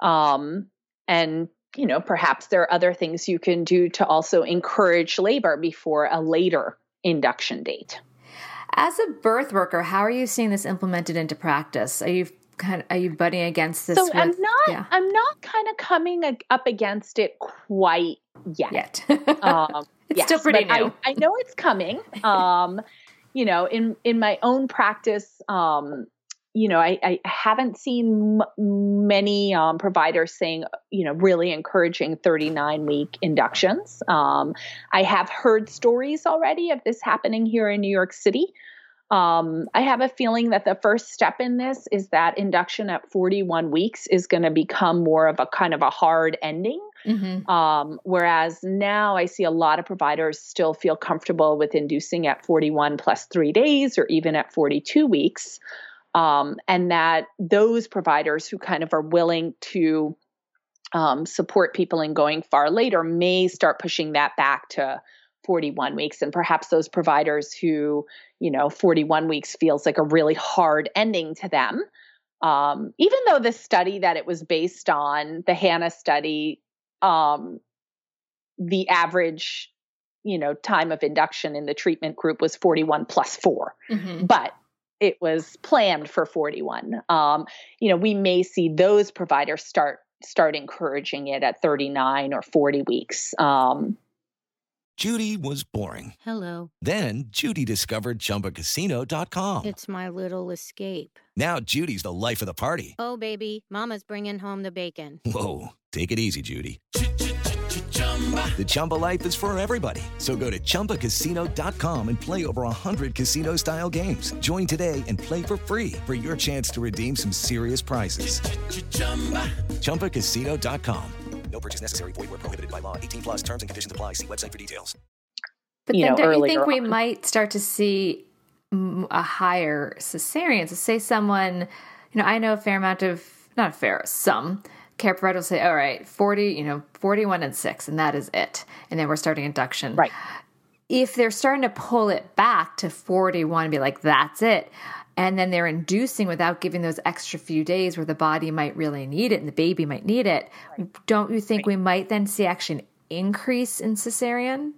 um, and you know perhaps there are other things you can do to also encourage labor before a later induction date. As a birth worker, how are you seeing this implemented into practice? Are you kind of, are you butting against this? So with, I'm not. Yeah. I'm not kind of coming up against it quite yet. Yet. um, it's yes, still pretty new. I, I, know it's coming. Um, you know, in in my own practice, um, you know, I, I haven't seen m- many um, providers saying, you know, really encouraging 39 week inductions. Um, I have heard stories already of this happening here in New York City. Um, I have a feeling that the first step in this is that induction at 41 weeks is going to become more of a kind of a hard ending. Mm-hmm. Um, whereas now I see a lot of providers still feel comfortable with inducing at 41 plus three days or even at 42 weeks. Um, and that those providers who kind of are willing to um, support people in going far later may start pushing that back to 41 weeks and perhaps those providers who you know 41 weeks feels like a really hard ending to them um, even though the study that it was based on the hannah study um, the average you know time of induction in the treatment group was 41 plus 4 mm-hmm. but it was planned for 41 um, you know we may see those providers start start encouraging it at 39 or 40 weeks um, Judy was boring. Hello. Then Judy discovered ChumbaCasino.com. It's my little escape. Now Judy's the life of the party. Oh, baby, Mama's bringing home the bacon. Whoa, take it easy, Judy. The Chumba life is for everybody. So go to ChumbaCasino.com and play over 100 casino style games. Join today and play for free for your chance to redeem some serious prizes. ChumbaCasino.com. No purchase necessary. Void where prohibited by law. 18 plus terms and conditions apply. See website for details. But you then know, don't you think we might start to see a higher cesarean? So say someone, you know, I know a fair amount of, not a fair, some care provider will say, all right, 40, you know, 41 and 6, and that is it. And then we're starting induction. Right. If they're starting to pull it back to 41 and be like, that's it, and then they're inducing without giving those extra few days where the body might really need it and the baby might need it, right. don't you think right. we might then see actually an increase in cesarean?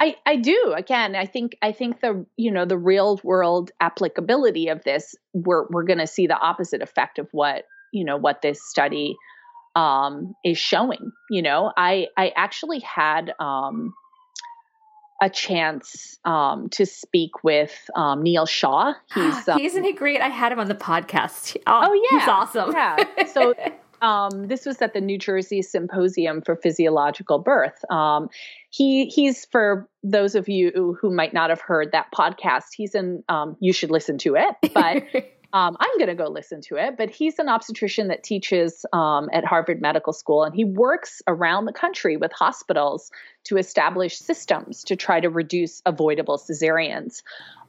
I, I do. Again, I think I think the you know the real world applicability of this we're we're going to see the opposite effect of what you know what this study um, is showing. You know, I I actually had um, a chance um, to speak with um, Neel Shah. He's um, isn't he great? I had him on the podcast. Oh, oh yeah, he's awesome. yeah. So um, this was at the New Jersey Symposium for Physiological Birth. Um, he he's for those of you who might not have heard that podcast. He's in. Um, you should listen to it, but. Um, I'm going to go listen to it. But he's an obstetrician that teaches um, at Harvard Medical School, and he works around the country with hospitals to establish systems to try to reduce avoidable cesareans.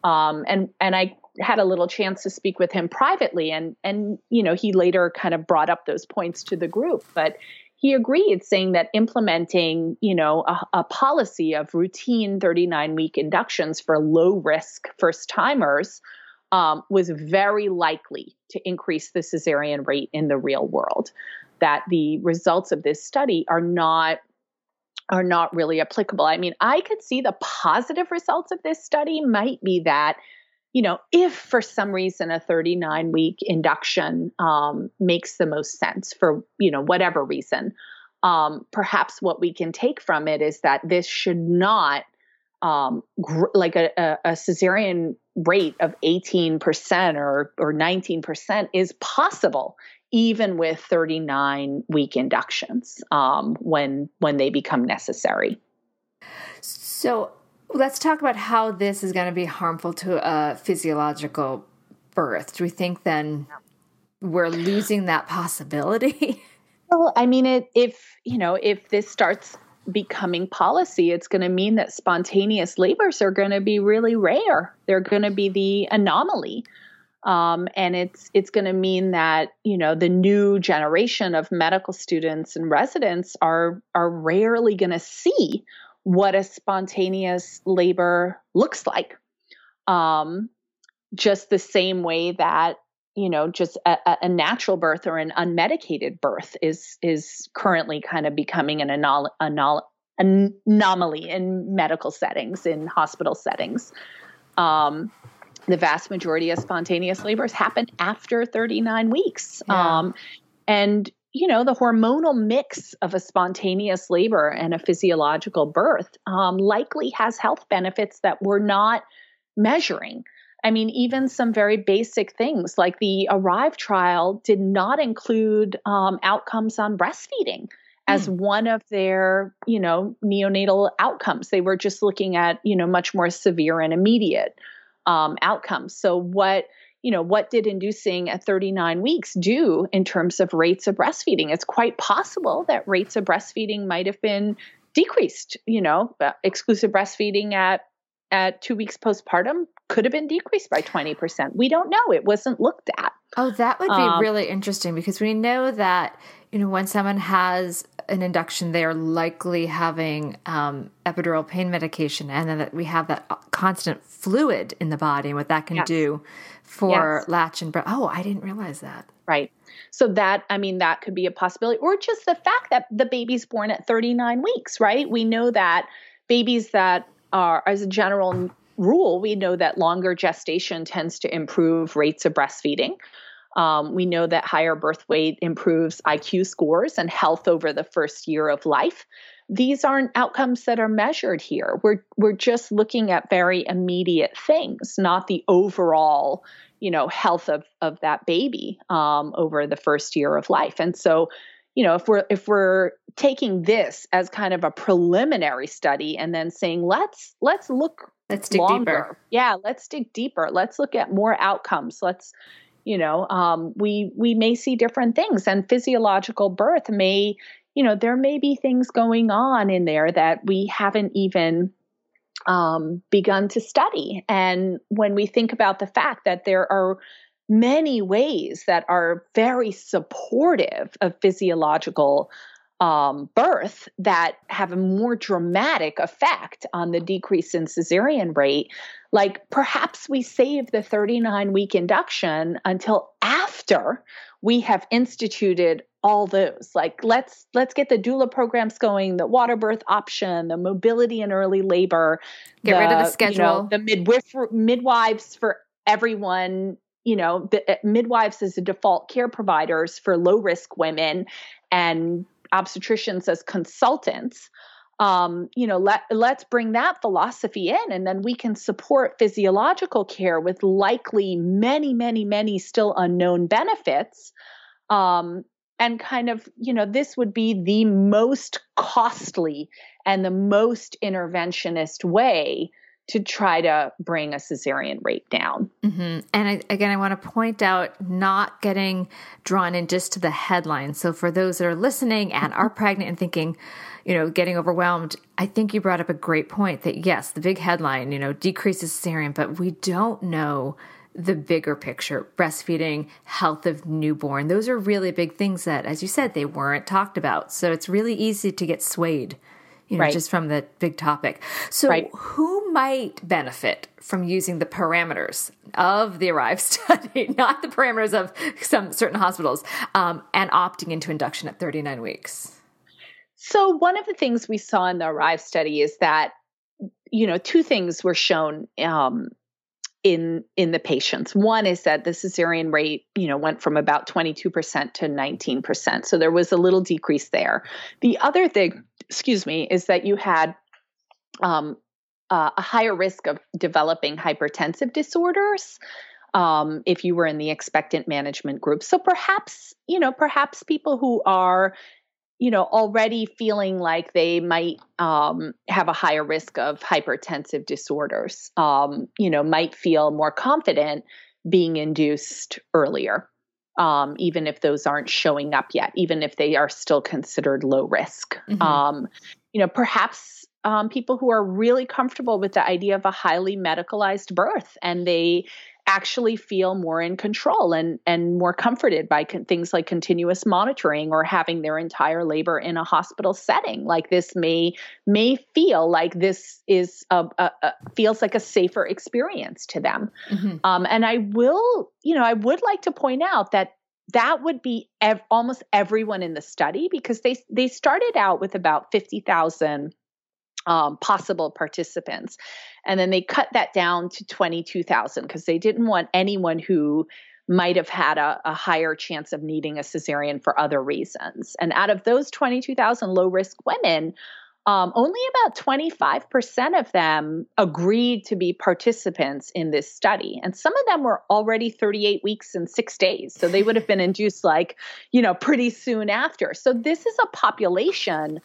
Um, and and I had a little chance to speak with him privately, and and you know he later kind of brought up those points to the group, but he agreed, saying that implementing, you know, a, a policy of routine 39 week inductions for low risk first timers um, was very likely to increase the cesarean rate in the real world. That the results of this study are not are not really applicable. I mean, I could see the positive results of this study might be that you know, if for some reason a 39 week induction um, makes the most sense for, you know, whatever reason, um, perhaps what we can take from it is that this should not, um, gr- like a, a, a cesarean rate of 18% or, or 19% is possible even with 39 week inductions um, when when they become necessary. So let's talk about how this is going to be harmful to a physiological birth. Do we think then we're losing that possibility? Well, I mean, it, if you know, if this starts becoming policy, it's going to mean that spontaneous labors are going to be really rare. They're going to be the anomaly. Um, and it's it's going to mean that you know the new generation of medical students and residents are are rarely going to see what a spontaneous labor looks like. Um, just the same way that you know just a, a, natural birth or an unmedicated birth is is currently kind of becoming an anol- anol- anomaly in medical settings in hospital settings. Um, the vast majority of spontaneous labors happen after 39 weeks. Yeah. um, and you know the hormonal mix of a spontaneous labor and a physiological birth um, likely has health benefits that we're not measuring I mean, even some very basic things like the ARRIVE trial did not include um, outcomes on breastfeeding as mm. one of their, you know, neonatal outcomes. They were just looking at, you know, much more severe and immediate um, outcomes. So what you know, what did inducing at 39 weeks do in terms of rates of breastfeeding? It's quite possible that rates of breastfeeding might have been decreased, you know, exclusive breastfeeding at at two weeks postpartum could have been decreased by 20%. We don't know. It wasn't looked at. Oh, that would be um, really interesting because we know that, you know, when someone has an induction, they are likely having um, epidural pain medication, and then that we have that constant fluid in the body and what that can yes. do for yes. latch and breast. Oh, I didn't realize that. Right. So that, I mean, that could be a possibility, or just the fact that the baby's born at 39 weeks, right? We know that babies that are, as a general rule, we know that longer gestation tends to improve rates of breastfeeding. Um, we know that higher birth weight improves IQ scores and health over the first year of life. These aren't outcomes that are measured here. We're we're just looking at very immediate things, not the overall, you know, health of of that baby um, over the first year of life. And so, you know if we're if we're taking this as kind of a preliminary study and then saying let's let's look let's dig longer. deeper yeah let's dig deeper. Let's look at more outcomes. Let's you know um, we we may see different things and physiological birth may you know there may be things going on in there that we haven't even um, begun to study. And when we think about the fact that there are many ways that are very supportive of physiological um, birth that have a more dramatic effect on the decrease in cesarean rate. Like perhaps we save the 39 week induction until after we have instituted all those like let's let's get the doula programs going the water birth option the mobility and early labor get the, rid of the schedule you know, the midwife midwives for everyone you know, the, uh, midwives as the default care providers for low risk women and obstetricians as consultants. Um, you know, let let's bring that philosophy in, and then we can support physiological care with likely many, many, many still unknown benefits. Um, and kind of, you know, this would be the most costly and the most interventionist way to try to bring a cesarean rate down. Mm-hmm. And I, again, I want to point out not getting drawn in just to the headline. So, for those that are listening and are pregnant and thinking, you know, getting overwhelmed, I think you brought up a great point that yes, the big headline, you know, decreases cesarean, but we don't know the bigger picture breastfeeding, health of newborn. Those are really big things that, as you said, they weren't talked about. So, it's really easy to get swayed you know, right. just from the big topic. So, right. who might benefit from using the parameters of the ARRIVE study, not the parameters of some certain hospitals, um, and opting into induction at 39 weeks? So, one of the things we saw in the ARRIVE study is that, you know, two things were shown um, in in the patients. One is that the cesarean rate, you know, went from about 22% to 19%. So there was a little decrease there. The other thing, excuse me, is that you had um, uh, a higher risk of developing hypertensive disorders um, if you were in the expectant management group. So perhaps, you know, perhaps people who are you know, already feeling like they might um, have a higher risk of hypertensive disorders, um, you know, might feel more confident being induced earlier, um, even if those aren't showing up yet, even if they are still considered low risk. Mm-hmm. Um, you know, perhaps um, people who are really comfortable with the idea of a highly medicalized birth and they actually feel more in control and and more comforted by con- things like continuous monitoring or having their entire labor in a hospital setting like this may may feel like this is a, a, a feels like a safer experience to them mm-hmm. um, and i will you know i would like to point out that that would be ev- almost everyone in the study because they they started out with about 50,000 um, possible participants. And then they cut that down to 22,000 because they didn't want anyone who might have had a, a, higher chance of needing a cesarean for other reasons. And out of those 22,000 low risk women, um, only about 25% of them agreed to be participants in this study. And some of them were already 38 weeks and six days. So they would have been induced like, you know, pretty soon after. So this is a population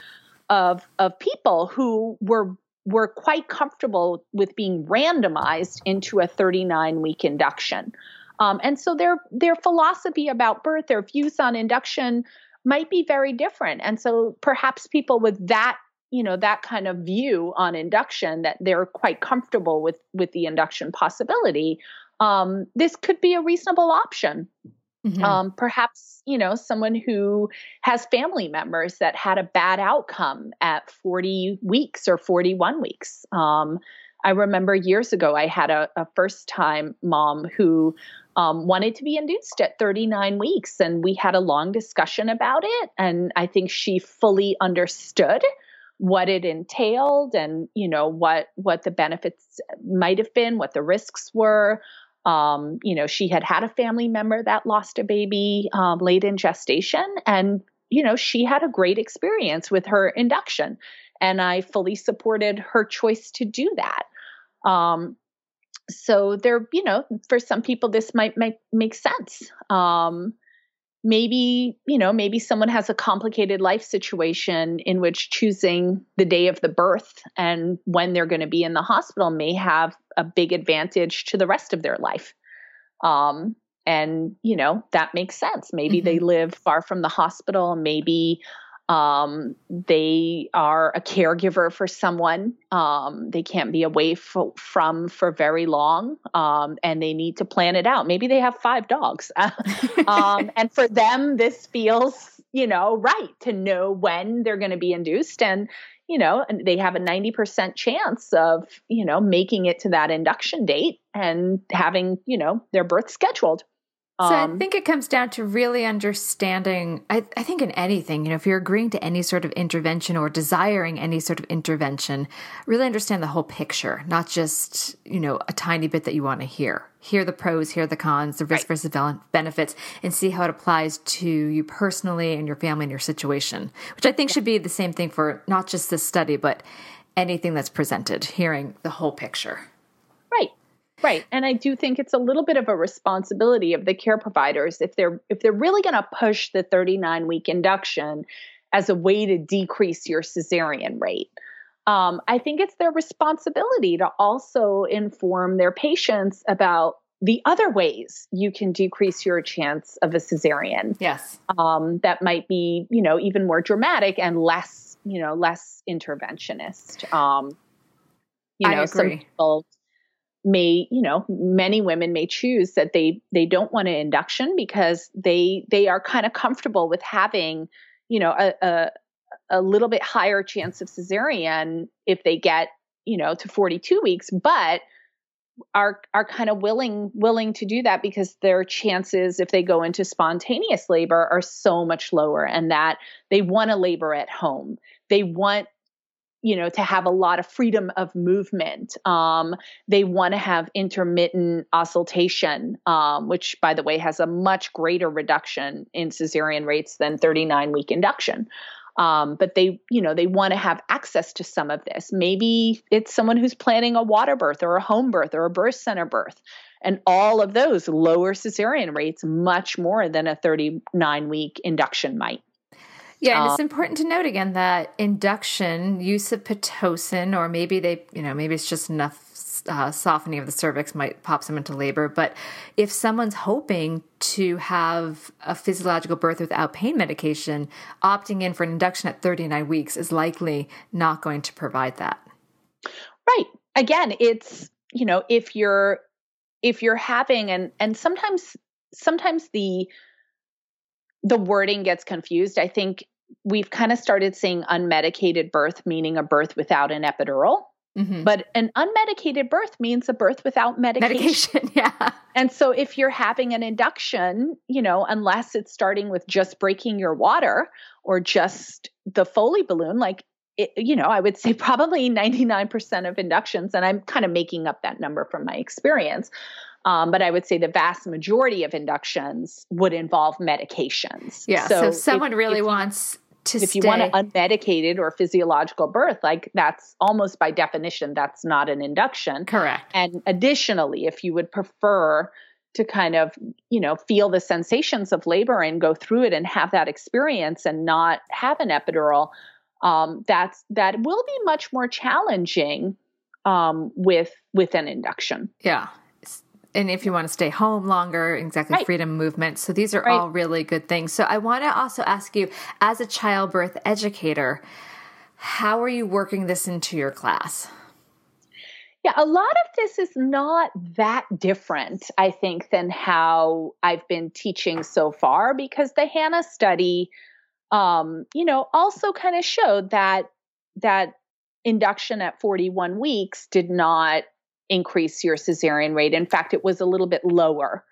of of people who were were quite comfortable with being randomized into a 39 week induction. Um, and so their their philosophy about birth, their views on induction might be very different. And so perhaps people with that you know that kind of view on induction that they're quite comfortable with with the induction possibility um, this could be a reasonable option Mm-hmm. Um, perhaps, you know, someone who has family members that had a bad outcome at 40 weeks or 41 weeks. Um, I remember years ago, I had a, a first time mom who um, wanted to be induced at 39 weeks, and we had a long discussion about it. And I think she fully understood what it entailed and you know what what the benefits might have been what the risks were um, you know, she had had a family member that lost a baby um, late in gestation, and you know, she had a great experience with her induction, and I fully supported her choice to do that. Um, so there, you know, for some people, this might make make sense. Um, maybe you know maybe someone has a complicated life situation in which choosing the day of the birth and when they're going to be in the hospital may have a big advantage to the rest of their life. Um, and you know that makes sense. Maybe mm-hmm. they live far from the hospital. Maybe um, they are a caregiver for someone. Um, they can't be away from for very long, um, and they need to plan it out. Maybe they have five dogs, um, and for them, this feels you know right to know when they're going to be induced, and you know they have a ninety percent chance of you know making it to that induction date and having you know their birth scheduled. So um, I think it comes down to really understanding. I, I, think in anything, you know, if you're agreeing to any sort of intervention or desiring any sort of intervention, really understand the whole picture, not just you know a tiny bit that you want to hear. Hear the pros, hear the cons, the risk right. versus benefits, and see how it applies to you personally and your family and your situation. Which I think yeah. should be the same thing for not just this study, but anything that's presented. Hearing the whole picture. Right. And I do think it's a little bit of a responsibility of the care providers if they're if they're really going to push the 39 week induction as a way to decrease your cesarean rate. Um, I think it's their responsibility to also inform their patients about the other ways you can decrease your chance of a cesarean. Yes. Um, that might be, you know, even more dramatic and less, you know, less interventionist. Um, you know, some people may you know many women may choose that they they don't want an induction because they they are kind of comfortable with having you know a, a a little bit higher chance of cesarean if they get you know to 42 weeks but are are kind of willing willing to do that because their chances if they go into spontaneous labor are so much lower and that they want to labor at home. They want you know, to have a lot of freedom of movement. Um, they want to have intermittent auscultation, um, which, by the way, has a much greater reduction in cesarean rates than 39 week induction. Um, but they, you know, they want to have access to some of this. Maybe it's someone who's planning a water birth or a home birth or a birth center birth. And all of those lower cesarean rates much more than a 39 week induction might. Yeah, and it's um, important to note again that induction, use of pitocin, or maybe they, you know, maybe it's just enough uh, softening of the cervix might pop them into labor. But if someone's hoping to have a physiological birth without pain medication, opting in for an induction at 39 weeks is likely not going to provide that. Right. Again, it's you know if you're if you're having and and sometimes sometimes the the wording gets confused. I think we've kind of started seeing unmedicated birth, meaning a birth without an epidural. Mm-hmm. But an unmedicated birth means a birth without medication. Medication, yeah. And so if you're having an induction, you know, unless it's starting with just breaking your water or just the Foley balloon, like, it, you know, I would say probably 99% of inductions, and I'm kind of making up that number from my experience, um, but I would say the vast majority of inductions would involve medications. Yeah. So, so if someone if, really if, wants to if stay. you want an unmedicated or physiological birth, like that's almost by definition, that's not an induction. Correct. And additionally, if you would prefer to kind of, you know, feel the sensations of labor and go through it and have that experience and not have an epidural, um, that's that will be much more challenging um, with with an induction. Yeah, and if you want to stay home longer, exactly right. freedom movement. So these are right. all really good things. So I want to also ask you, as a childbirth educator, how are you working this into your class? Yeah, a lot of this is not that different, I think, than how I've been teaching so far because the Hannah study, um, you know, also kind of showed that that induction at 41 weeks did not increase your cesarean rate. In fact, it was a little bit lower.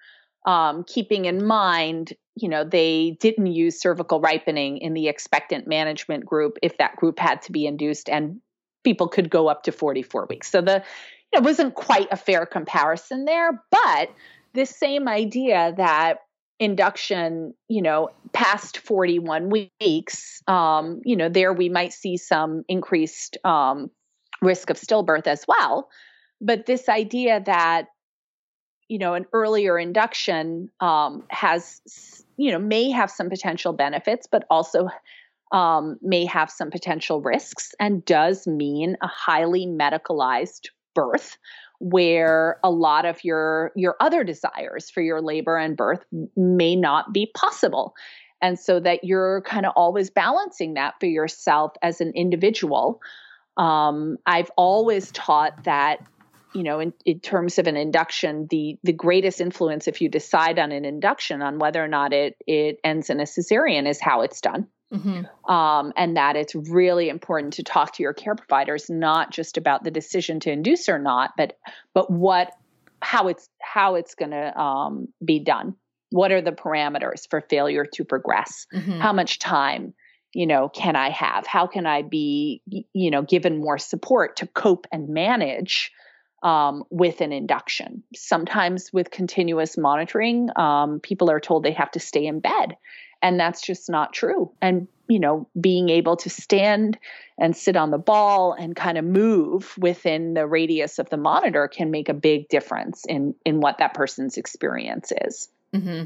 Um, keeping in mind, you know, they didn't use cervical ripening in the expectant management group if that group had to be induced, and people could go up to 44 weeks. So the it wasn't quite a fair comparison there, but this same idea that induction, you know, past 41 weeks, um, you know, there we might see some increased um, risk of stillbirth as well but this idea that you know an earlier induction um, has you know may have some potential benefits but also um, may have some potential risks and does mean a highly medicalized birth where a lot of your your other desires for your labor and birth may not be possible. And so that you're kind of always balancing that for yourself as an individual. Um, i've always taught that you know, in, in, terms of an induction, the the greatest influence if you decide on an induction on whether or not it it ends in a cesarean is how it's done. Mm-hmm. Um, and that it's really important to talk to your care providers not just about the decision to induce or not, but but what how it's how it's going to um, be done. What are the parameters for failure to progress? Mm-hmm. How much time? you know can i have how can i be you know given more support to cope and manage um, with an induction. Sometimes with continuous monitoring, um, people are told they have to stay in bed, and that's just not true. And you know, being able to stand and sit on the ball and kind of move within the radius of the monitor can make a big difference in in what that person's experience is. Mm-hmm.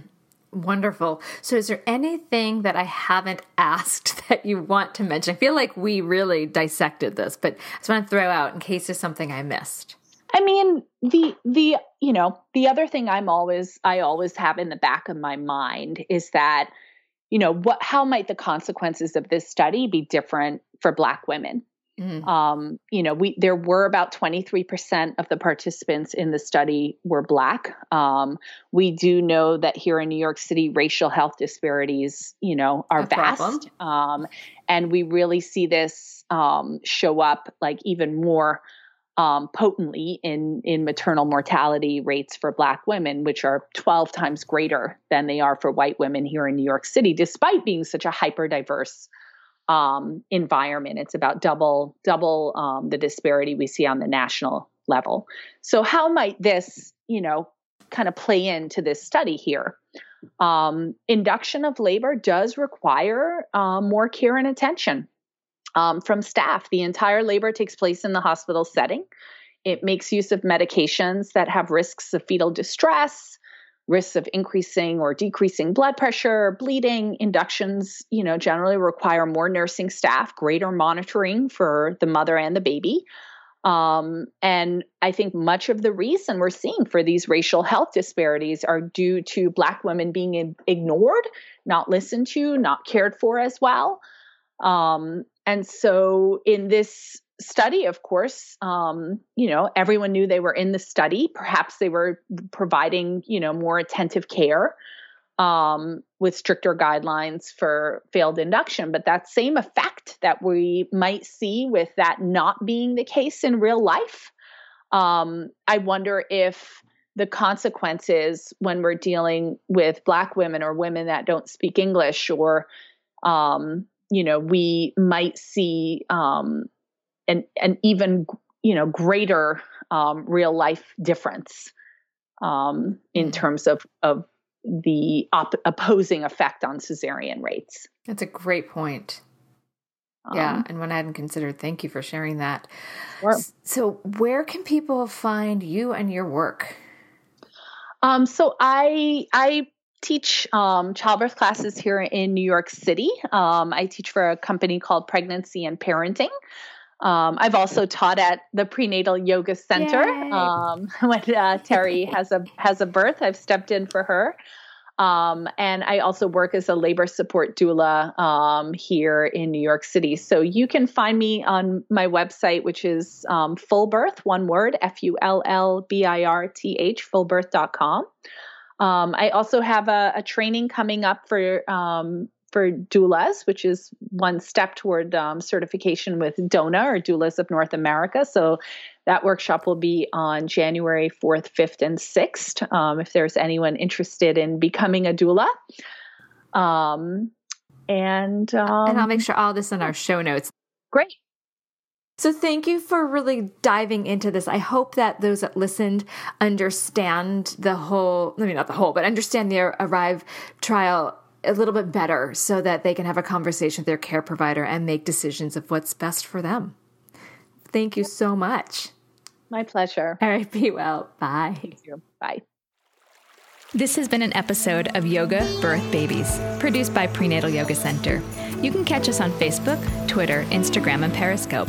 Wonderful. So, is there anything that I haven't asked that you want to mention? I feel like we really dissected this, but I just want to throw out in case there's something I missed. I mean, the the you know, the other thing I'm always I always have in the back of my mind is that you know, what how might the consequences of this study be different for black women? Mm-hmm. Um, you know, we there were about 23% of the participants in the study were black. Um, we do know that here in New York City, racial health disparities, you know, are A vast. Um, and we really see this um, show up like even more um, potently in in maternal mortality rates for Black women, which are 12 times greater than they are for white women here in New York City, despite being such a hyper diverse um, environment. It's about double double um, the disparity we see on the national level. So how might this, you know, kind of play into this study here? Um, induction of labor does require um, more care and attention um, from staff. The entire labor takes place in the hospital setting. It makes use of medications that have risks of fetal distress, risks of increasing or decreasing blood pressure, bleeding. Inductions, you know, generally require more nursing staff, greater monitoring for the mother and the baby. Um, and I think much of the reason we're seeing for these racial health disparities are due to Black women being ignored, not listened to, not cared for as well. Um, and so in this study, of course, um, you know, everyone knew they were in the study. Perhaps they were providing, you know, more attentive care um, with stricter guidelines for failed induction. But that same effect that we might see with that not being the case in real life, um, I wonder if the consequences when we're dealing with Black women or women that don't speak English, or, um, you know, we might see um, an, an even, you know, greater um, real life difference um, in mm-hmm. terms of, of the op- opposing effect on cesarean rates. That's a great point. Um, yeah, and one I hadn't considered. Thank you for sharing that. Sure. So, where can people find you and your work? Um, so I I teach um, childbirth classes here in New York City. Um, I teach for a company called Pregnancy and Parenting. Um, I've also taught at the prenatal yoga center. Um, when uh, Terry has a has a birth, I've stepped in for her. Um, and I also work as a labor support doula um, here in New York City. So you can find me on my website, which is um, Full Birth, one word, F U L L B I R T H, fullbirth.com. Um, I also have a, a, training coming up for um, for doulas, which is one step toward um, certification with DONA or Doulas of North America. So that workshop will be on January 4th, 5th, and 6th. Um, if there's anyone interested in becoming a doula. Um, and um, and I'll make sure all this in our show notes. Great. So thank you for really diving into this. I hope that those that listened understand the whole, I mean, not the whole, but understand the Arrive trial a little bit better so that they can have a conversation with their care provider and make decisions of what's best for them. Thank you so much. My pleasure. All right, be well. Bye. Thank you. Bye. This has been an episode of Yoga Birth Babies, produced by Prenatal Yoga Center. You can catch us on Facebook, Twitter, Instagram, and Periscope.